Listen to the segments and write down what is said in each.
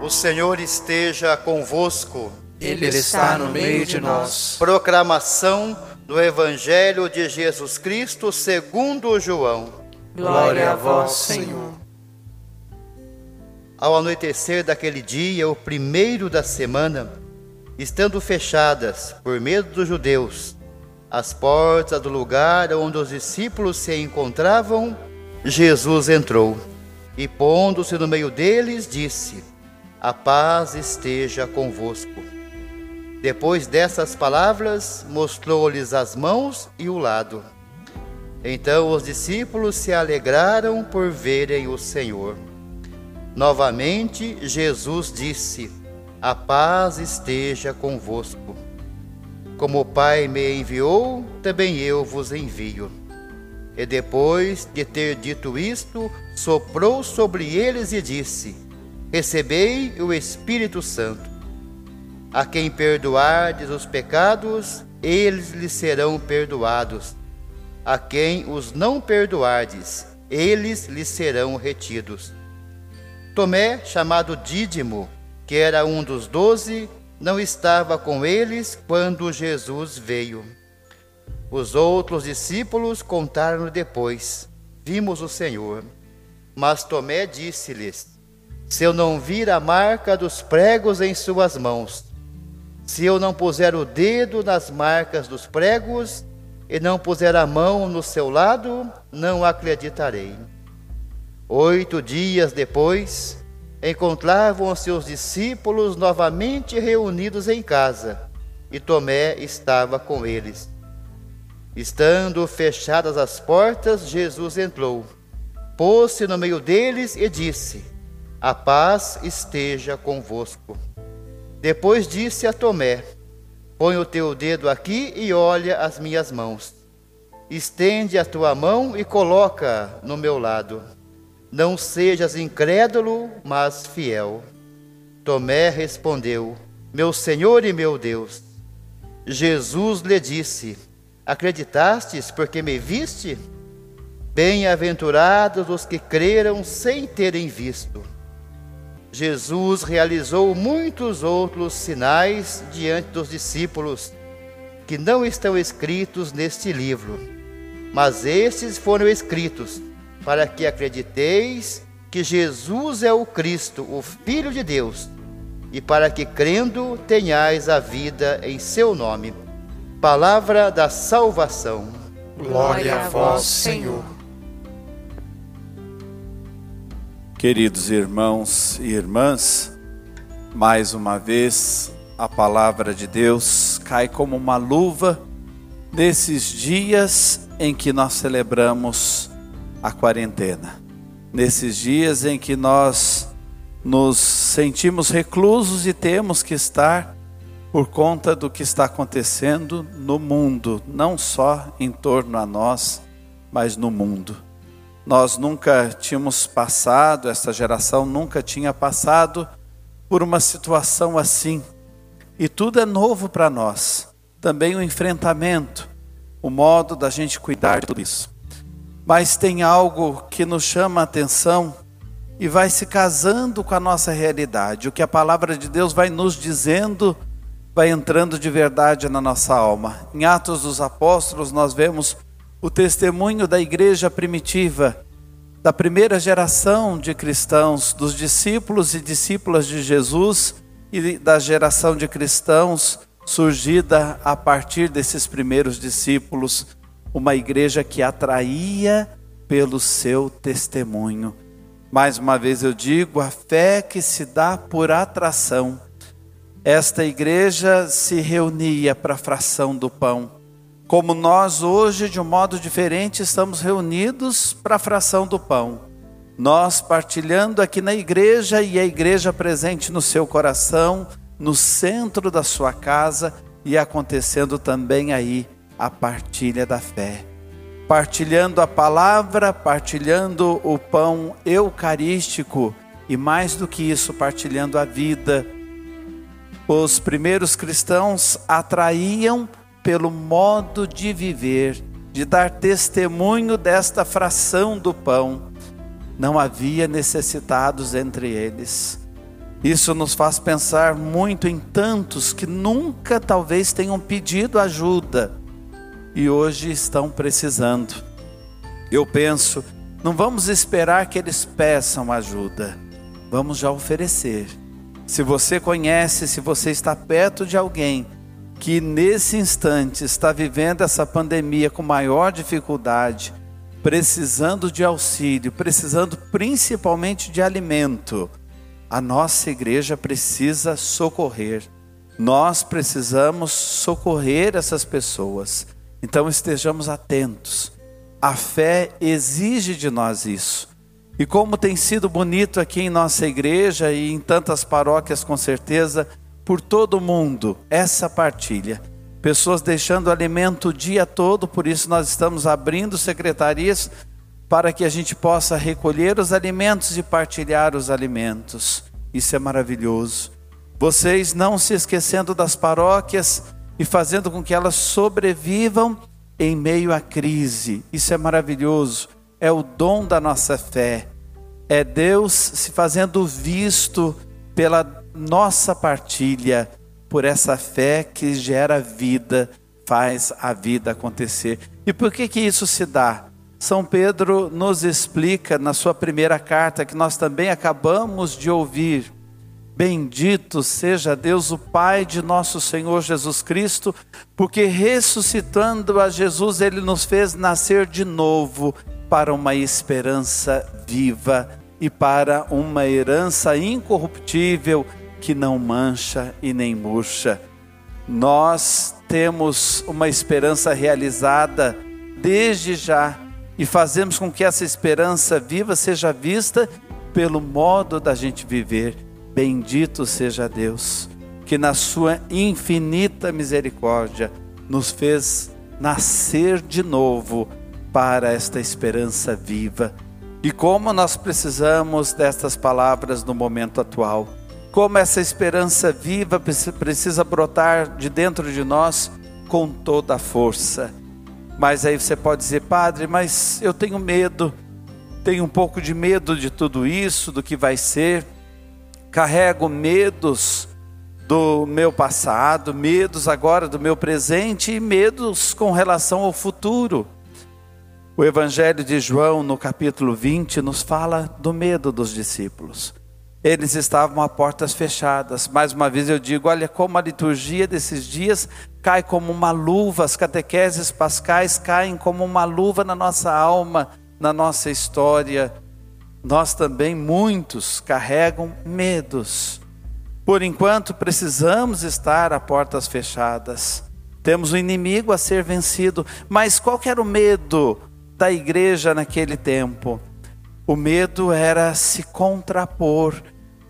O Senhor esteja convosco. Ele está no meio de nós. Proclamação do Evangelho de Jesus Cristo segundo João. Glória a vós, Senhor. Ao anoitecer daquele dia, o primeiro da semana, estando fechadas, por medo dos judeus, as portas do lugar onde os discípulos se encontravam, Jesus entrou e, pondo-se no meio deles, disse: A paz esteja convosco. Depois dessas palavras, mostrou-lhes as mãos e o lado. Então os discípulos se alegraram por verem o Senhor. Novamente, Jesus disse: A paz esteja convosco. Como o Pai me enviou, também eu vos envio. E depois de ter dito isto, soprou sobre eles e disse: Recebei o Espírito Santo. A quem perdoardes os pecados, eles lhes serão perdoados. A quem os não perdoardes, eles lhes serão retidos. Tomé, chamado Dídimo, que era um dos doze, não estava com eles quando Jesus veio. Os outros discípulos contaram depois: Vimos o Senhor. Mas Tomé disse-lhes: Se eu não vir a marca dos pregos em suas mãos, se eu não puser o dedo nas marcas dos pregos e não puser a mão no seu lado, não acreditarei. Oito dias depois, encontravam-se os discípulos novamente reunidos em casa, e Tomé estava com eles. Estando fechadas as portas, Jesus entrou, pôs-se no meio deles e disse: A paz esteja convosco. Depois disse a Tomé: Põe o teu dedo aqui e olha as minhas mãos. Estende a tua mão e coloca no meu lado. Não sejas incrédulo, mas fiel. Tomé respondeu: Meu Senhor e meu Deus. Jesus lhe disse: Acreditastes porque me viste? Bem-aventurados os que creram sem terem visto. Jesus realizou muitos outros sinais diante dos discípulos que não estão escritos neste livro, mas estes foram escritos para que acrediteis que Jesus é o Cristo, o Filho de Deus, e para que crendo tenhais a vida em seu nome. Palavra da salvação. Glória a vós, Senhor. Queridos irmãos e irmãs, mais uma vez a palavra de Deus cai como uma luva nesses dias em que nós celebramos a quarentena, nesses dias em que nós nos sentimos reclusos e temos que estar por conta do que está acontecendo no mundo, não só em torno a nós, mas no mundo. Nós nunca tínhamos passado, essa geração nunca tinha passado por uma situação assim. E tudo é novo para nós. Também o enfrentamento, o modo da gente cuidar de tudo isso. Mas tem algo que nos chama a atenção e vai se casando com a nossa realidade. O que a palavra de Deus vai nos dizendo vai entrando de verdade na nossa alma. Em Atos dos Apóstolos, nós vemos o testemunho da igreja primitiva, da primeira geração de cristãos, dos discípulos e discípulas de Jesus e da geração de cristãos surgida a partir desses primeiros discípulos, uma igreja que atraía pelo seu testemunho. Mais uma vez eu digo, a fé que se dá por atração. Esta igreja se reunia para a fração do pão como nós hoje, de um modo diferente, estamos reunidos para a fração do pão. Nós partilhando aqui na igreja e a igreja presente no seu coração, no centro da sua casa e acontecendo também aí a partilha da fé. Partilhando a palavra, partilhando o pão eucarístico e mais do que isso, partilhando a vida. Os primeiros cristãos atraíam pelo modo de viver, de dar testemunho desta fração do pão. Não havia necessitados entre eles. Isso nos faz pensar muito em tantos que nunca talvez tenham pedido ajuda e hoje estão precisando. Eu penso, não vamos esperar que eles peçam ajuda, vamos já oferecer. Se você conhece, se você está perto de alguém que nesse instante está vivendo essa pandemia com maior dificuldade, precisando de auxílio, precisando principalmente de alimento, a nossa igreja precisa socorrer. Nós precisamos socorrer essas pessoas. Então estejamos atentos. A fé exige de nós isso. E como tem sido bonito aqui em nossa igreja e em tantas paróquias, com certeza, por todo mundo, essa partilha. Pessoas deixando alimento o dia todo, por isso nós estamos abrindo secretarias para que a gente possa recolher os alimentos e partilhar os alimentos. Isso é maravilhoso. Vocês não se esquecendo das paróquias e fazendo com que elas sobrevivam em meio à crise. Isso é maravilhoso. É o dom da nossa fé. É Deus se fazendo visto pela nossa partilha, por essa fé que gera vida, faz a vida acontecer. E por que que isso se dá? São Pedro nos explica na sua primeira carta, que nós também acabamos de ouvir. Bendito seja Deus, o Pai de nosso Senhor Jesus Cristo, porque ressuscitando a Jesus, Ele nos fez nascer de novo para uma esperança viva e para uma herança incorruptível que não mancha e nem murcha. Nós temos uma esperança realizada desde já e fazemos com que essa esperança viva seja vista pelo modo da gente viver. Bendito seja Deus, que na sua infinita misericórdia nos fez nascer de novo para esta esperança viva. E como nós precisamos destas palavras no momento atual. Como essa esperança viva precisa brotar de dentro de nós com toda a força. Mas aí você pode dizer, padre, mas eu tenho medo, tenho um pouco de medo de tudo isso, do que vai ser. Carrego medos do meu passado, medos agora do meu presente e medos com relação ao futuro. O Evangelho de João, no capítulo 20, nos fala do medo dos discípulos. Eles estavam a portas fechadas. Mais uma vez eu digo: olha como a liturgia desses dias cai como uma luva, as catequeses pascais caem como uma luva na nossa alma, na nossa história. Nós também, muitos, carregam medos. Por enquanto, precisamos estar a portas fechadas. Temos um inimigo a ser vencido. Mas qual era o medo da igreja naquele tempo? O medo era se contrapor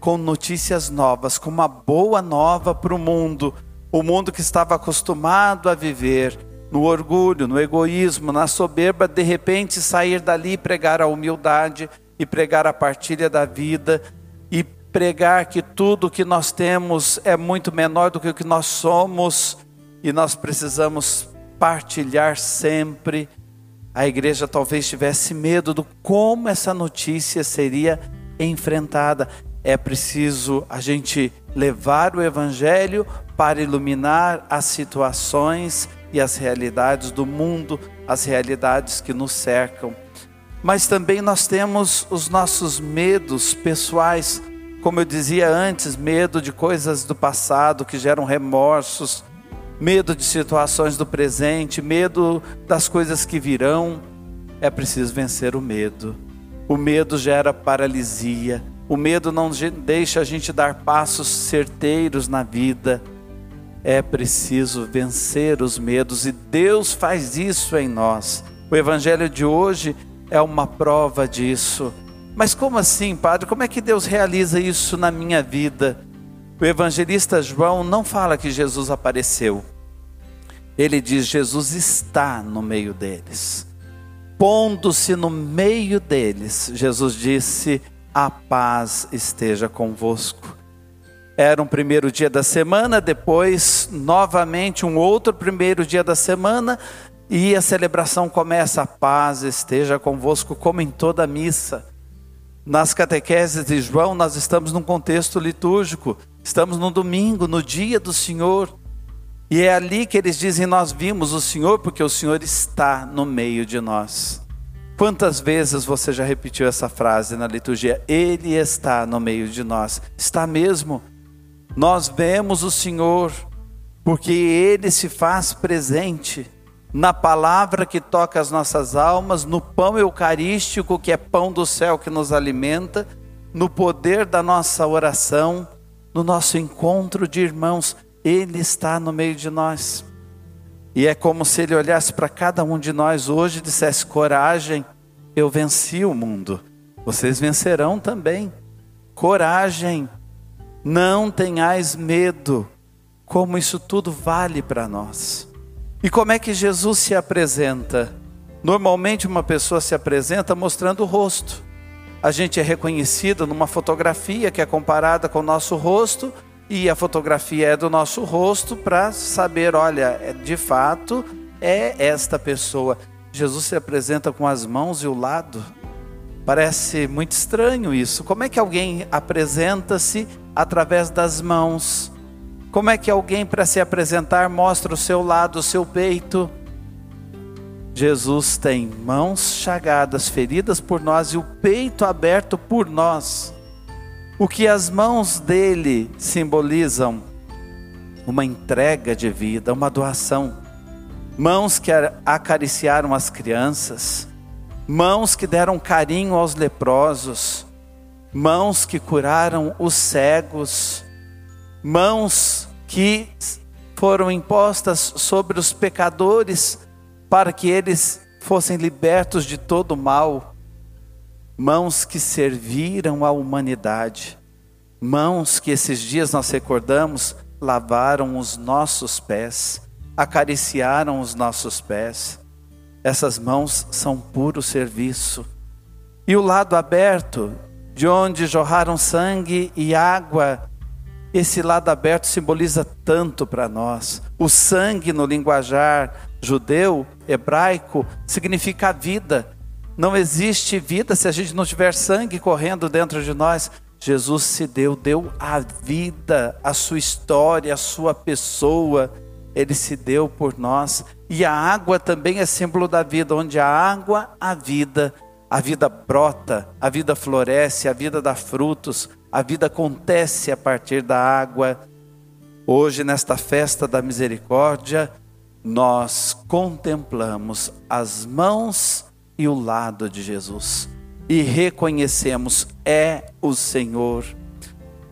com notícias novas, com uma boa nova para o mundo o mundo que estava acostumado a viver no orgulho, no egoísmo, na soberba, de repente sair dali e pregar a humildade e pregar a partilha da vida e pregar que tudo que nós temos é muito menor do que o que nós somos e nós precisamos partilhar sempre. A igreja talvez tivesse medo do como essa notícia seria enfrentada. É preciso a gente levar o evangelho para iluminar as situações e as realidades do mundo, as realidades que nos cercam. Mas também nós temos os nossos medos pessoais, como eu dizia antes, medo de coisas do passado que geram remorsos, medo de situações do presente, medo das coisas que virão. É preciso vencer o medo. O medo gera paralisia. O medo não deixa a gente dar passos certeiros na vida é preciso vencer os medos e Deus faz isso em nós. O evangelho de hoje é uma prova disso. Mas como assim, Padre? Como é que Deus realiza isso na minha vida? O evangelista João não fala que Jesus apareceu. Ele diz: Jesus está no meio deles. Pondo-se no meio deles, Jesus disse: A paz esteja convosco. Era um primeiro dia da semana, depois novamente um outro primeiro dia da semana, e a celebração começa. A paz esteja convosco, como em toda missa. Nas catequeses de João, nós estamos num contexto litúrgico, estamos no domingo, no dia do Senhor. E é ali que eles dizem: Nós vimos o Senhor, porque o Senhor está no meio de nós. Quantas vezes você já repetiu essa frase na liturgia? Ele está no meio de nós. Está mesmo. Nós vemos o Senhor, porque Ele se faz presente na palavra que toca as nossas almas, no pão eucarístico, que é pão do céu que nos alimenta, no poder da nossa oração, no nosso encontro de irmãos. Ele está no meio de nós. E é como se ele olhasse para cada um de nós hoje e dissesse: coragem, eu venci o mundo, vocês vencerão também. Coragem, não tenhais medo, como isso tudo vale para nós. E como é que Jesus se apresenta? Normalmente uma pessoa se apresenta mostrando o rosto. A gente é reconhecido numa fotografia que é comparada com o nosso rosto, e a fotografia é do nosso rosto para saber, olha, é, de fato é esta pessoa. Jesus se apresenta com as mãos e o lado. Parece muito estranho isso. Como é que alguém apresenta-se através das mãos? Como é que alguém, para se apresentar, mostra o seu lado, o seu peito? Jesus tem mãos chagadas, feridas por nós e o peito aberto por nós. O que as mãos dele simbolizam? Uma entrega de vida, uma doação. Mãos que acariciaram as crianças, mãos que deram carinho aos leprosos, mãos que curaram os cegos, mãos que foram impostas sobre os pecadores para que eles fossem libertos de todo o mal, mãos que serviram à humanidade, mãos que esses dias nós recordamos lavaram os nossos pés, acariciaram os nossos pés. Essas mãos são puro serviço. E o lado aberto, de onde jorraram sangue e água esse lado aberto simboliza tanto para nós. O sangue no linguajar judeu, hebraico, significa vida. Não existe vida se a gente não tiver sangue correndo dentro de nós. Jesus se deu, deu a vida, a sua história, a sua pessoa. Ele se deu por nós. E a água também é símbolo da vida. Onde a água, a vida. A vida brota, a vida floresce, a vida dá frutos, a vida acontece a partir da água. Hoje, nesta festa da misericórdia, nós contemplamos as mãos e o lado de Jesus e reconhecemos é o Senhor.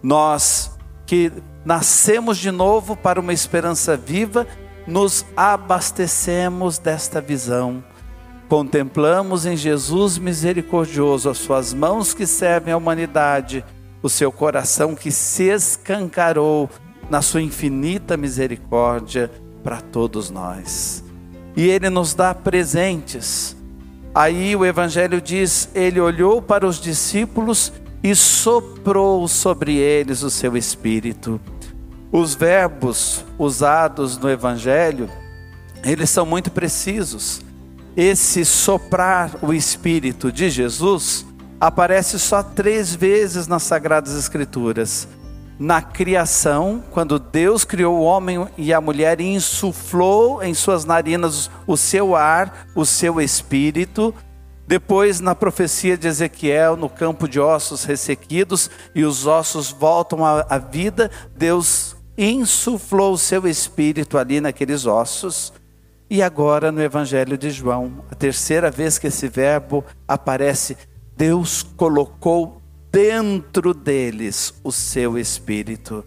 Nós que nascemos de novo para uma esperança viva, nos abastecemos desta visão. Contemplamos em Jesus misericordioso as suas mãos que servem à humanidade o seu coração que se escancarou na sua infinita misericórdia para todos nós. E ele nos dá presentes. Aí o evangelho diz: ele olhou para os discípulos e soprou sobre eles o seu espírito. Os verbos usados no evangelho, eles são muito precisos. Esse soprar o espírito de Jesus aparece só três vezes nas Sagradas Escrituras. Na criação, quando Deus criou o homem e a mulher e insuflou em suas narinas o seu ar, o seu espírito. Depois, na profecia de Ezequiel, no campo de ossos ressequidos e os ossos voltam à vida, Deus insuflou o seu espírito ali naqueles ossos. E agora no Evangelho de João, a terceira vez que esse verbo aparece, Deus colocou dentro deles o seu espírito.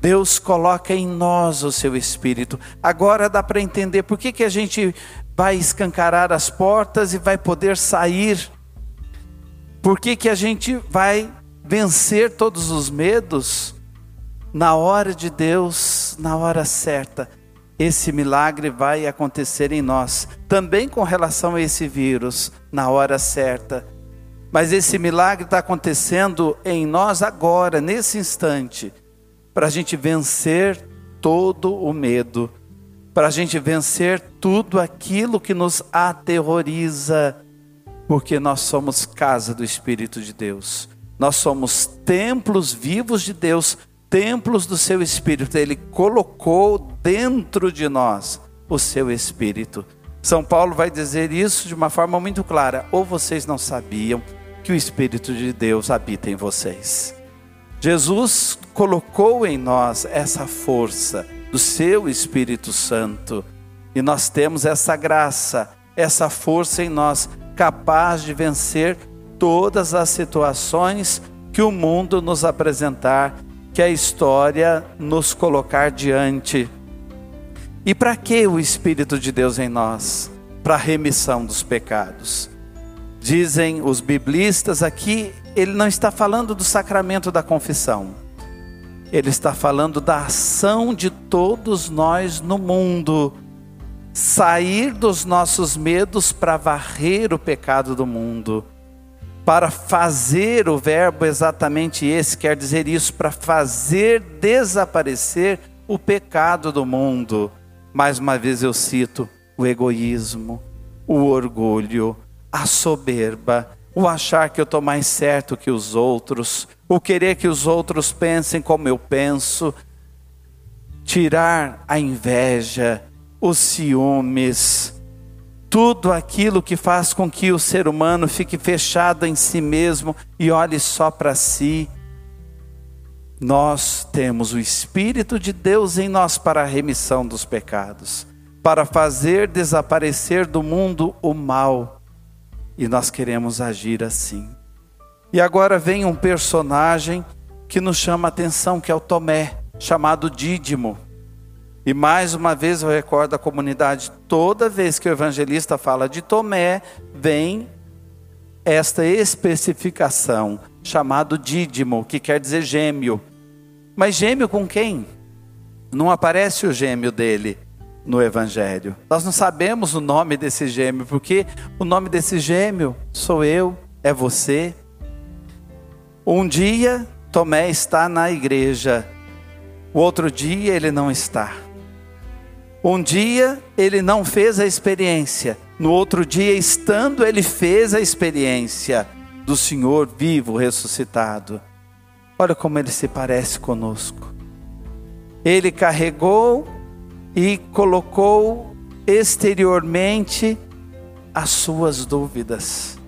Deus coloca em nós o seu espírito. Agora dá para entender por que, que a gente vai escancarar as portas e vai poder sair. Por que, que a gente vai vencer todos os medos na hora de Deus, na hora certa. Esse milagre vai acontecer em nós, também com relação a esse vírus, na hora certa. Mas esse milagre está acontecendo em nós agora, nesse instante, para a gente vencer todo o medo, para a gente vencer tudo aquilo que nos aterroriza. porque nós somos casa do Espírito de Deus. Nós somos templos vivos de Deus, templos do seu Espírito. Ele colocou dentro de nós o seu Espírito. São Paulo vai dizer isso de uma forma muito clara. Ou vocês não sabiam que o Espírito de Deus habita em vocês. Jesus colocou em nós essa força do seu Espírito Santo. E nós temos essa graça, essa força em nós, capaz de vencer todas as situações que o mundo nos apresentar, que a história nos colocar diante. E para que o Espírito de Deus em nós? Para a remissão dos pecados. Dizem os biblistas aqui, ele não está falando do sacramento da confissão. Ele está falando da ação de todos nós no mundo. Sair dos nossos medos para varrer o pecado do mundo. Para fazer o verbo exatamente esse, quer dizer isso, para fazer desaparecer o pecado do mundo mais uma vez eu cito o egoísmo, o orgulho, a soberba, o achar que eu estou mais certo que os outros, o querer que os outros pensem como eu penso, tirar a inveja, os ciúmes, tudo aquilo que faz com que o ser humano fique fechado em si mesmo e olhe só para si. Nós temos o Espírito de Deus em nós para a remissão dos pecados, para fazer desaparecer do mundo o mal, e nós queremos agir assim. E agora vem um personagem que nos chama a atenção, que é o Tomé, chamado Dídimo. E mais uma vez eu recordo a comunidade, toda vez que o evangelista fala de Tomé, vem esta especificação, chamado Dídimo, que quer dizer gêmeo. Mas gêmeo com quem? Não aparece o gêmeo dele no Evangelho. Nós não sabemos o nome desse gêmeo, porque o nome desse gêmeo sou eu, é você. Um dia Tomé está na igreja, o outro dia ele não está. Um dia ele não fez a experiência, no outro dia, estando, ele fez a experiência do Senhor vivo, ressuscitado. Olha como ele se parece conosco. Ele carregou e colocou exteriormente as suas dúvidas,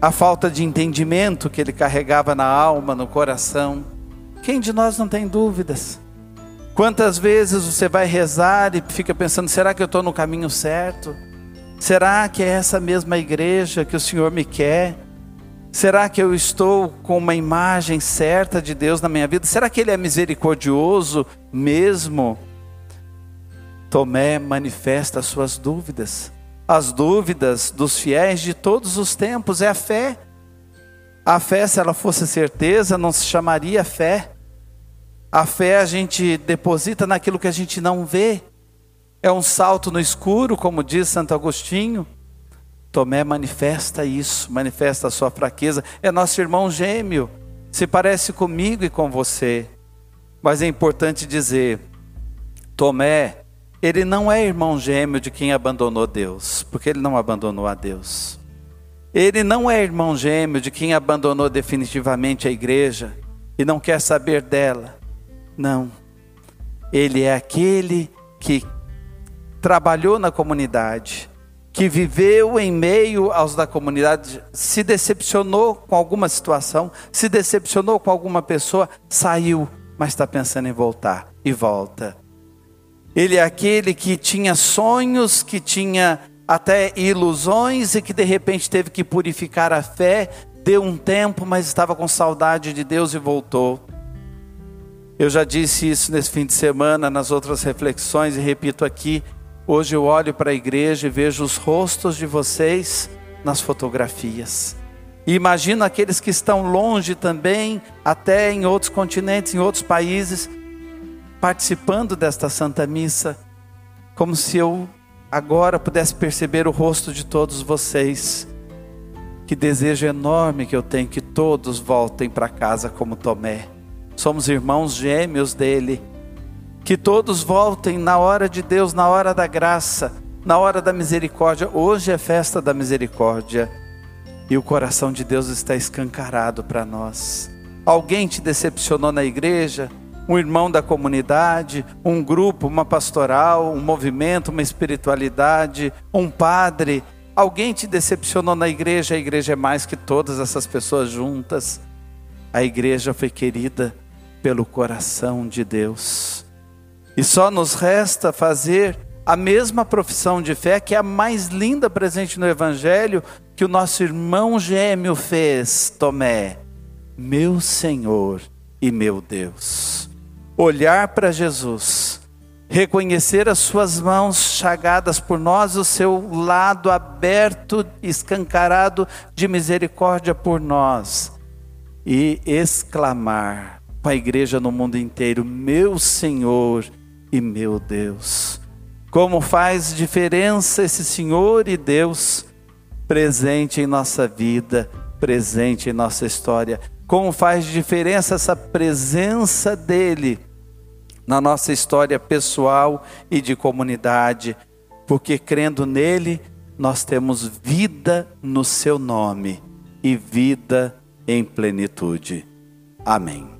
a falta de entendimento que ele carregava na alma, no coração. Quem de nós não tem dúvidas? Quantas vezes você vai rezar e fica pensando: será que eu estou no caminho certo? Será que é essa mesma igreja que o Senhor me quer? Será que eu estou com uma imagem certa de Deus na minha vida? Será que Ele é misericordioso mesmo? Tomé manifesta as suas dúvidas. As dúvidas dos fiéis de todos os tempos é a fé. A fé, se ela fosse certeza, não se chamaria fé. A fé a gente deposita naquilo que a gente não vê. É um salto no escuro, como diz Santo Agostinho. Tomé manifesta isso, manifesta a sua fraqueza. É nosso irmão gêmeo, se parece comigo e com você. Mas é importante dizer: Tomé, ele não é irmão gêmeo de quem abandonou Deus, porque ele não abandonou a Deus. Ele não é irmão gêmeo de quem abandonou definitivamente a igreja e não quer saber dela. Não. Ele é aquele que trabalhou na comunidade, que viveu em meio aos da comunidade, se decepcionou com alguma situação, se decepcionou com alguma pessoa, saiu, mas está pensando em voltar e volta. Ele é aquele que tinha sonhos, que tinha até ilusões e que de repente teve que purificar a fé, deu um tempo, mas estava com saudade de Deus e voltou. Eu já disse isso nesse fim de semana, nas outras reflexões, e repito aqui: Hoje eu olho para a igreja e vejo os rostos de vocês nas fotografias. E imagino aqueles que estão longe também, até em outros continentes, em outros países, participando desta Santa Missa, como se eu agora pudesse perceber o rosto de todos vocês. Que desejo enorme que eu tenho que todos voltem para casa como Tomé. Somos irmãos gêmeos dele que todos voltem na hora de Deus, na hora da graça, na hora da misericórdia. Hoje é festa da misericórdia. e o coração de Deus está escancarado para nós. Alguém te decepcionou na igreja? Um irmão da comunidade, um grupo, uma pastoral, um movimento, uma espiritualidade, um padre. Alguém te decepcionou na igreja? A igreja é mais que todas essas pessoas juntas. A igreja foi querida pelo coração de Deus. E só nos resta fazer a mesma profissão de fé que é a mais linda presente no Evangelho que o nosso irmão gêmeo fez, Tomé. Meu Senhor e meu Deus. Olhar para Jesus, reconhecer as suas mãos chagadas por nós, o seu lado aberto, escancarado de misericórdia por nós, e exclamar para a igreja no mundo inteiro: Meu Senhor e meu Deus. Como faz diferença esse Senhor e Deus presente em nossa vida, presente em nossa história. Como faz diferença essa presença dele na nossa história pessoal e de comunidade, porque crendo nele, nós temos vida no seu nome e vida em plenitude. Amém.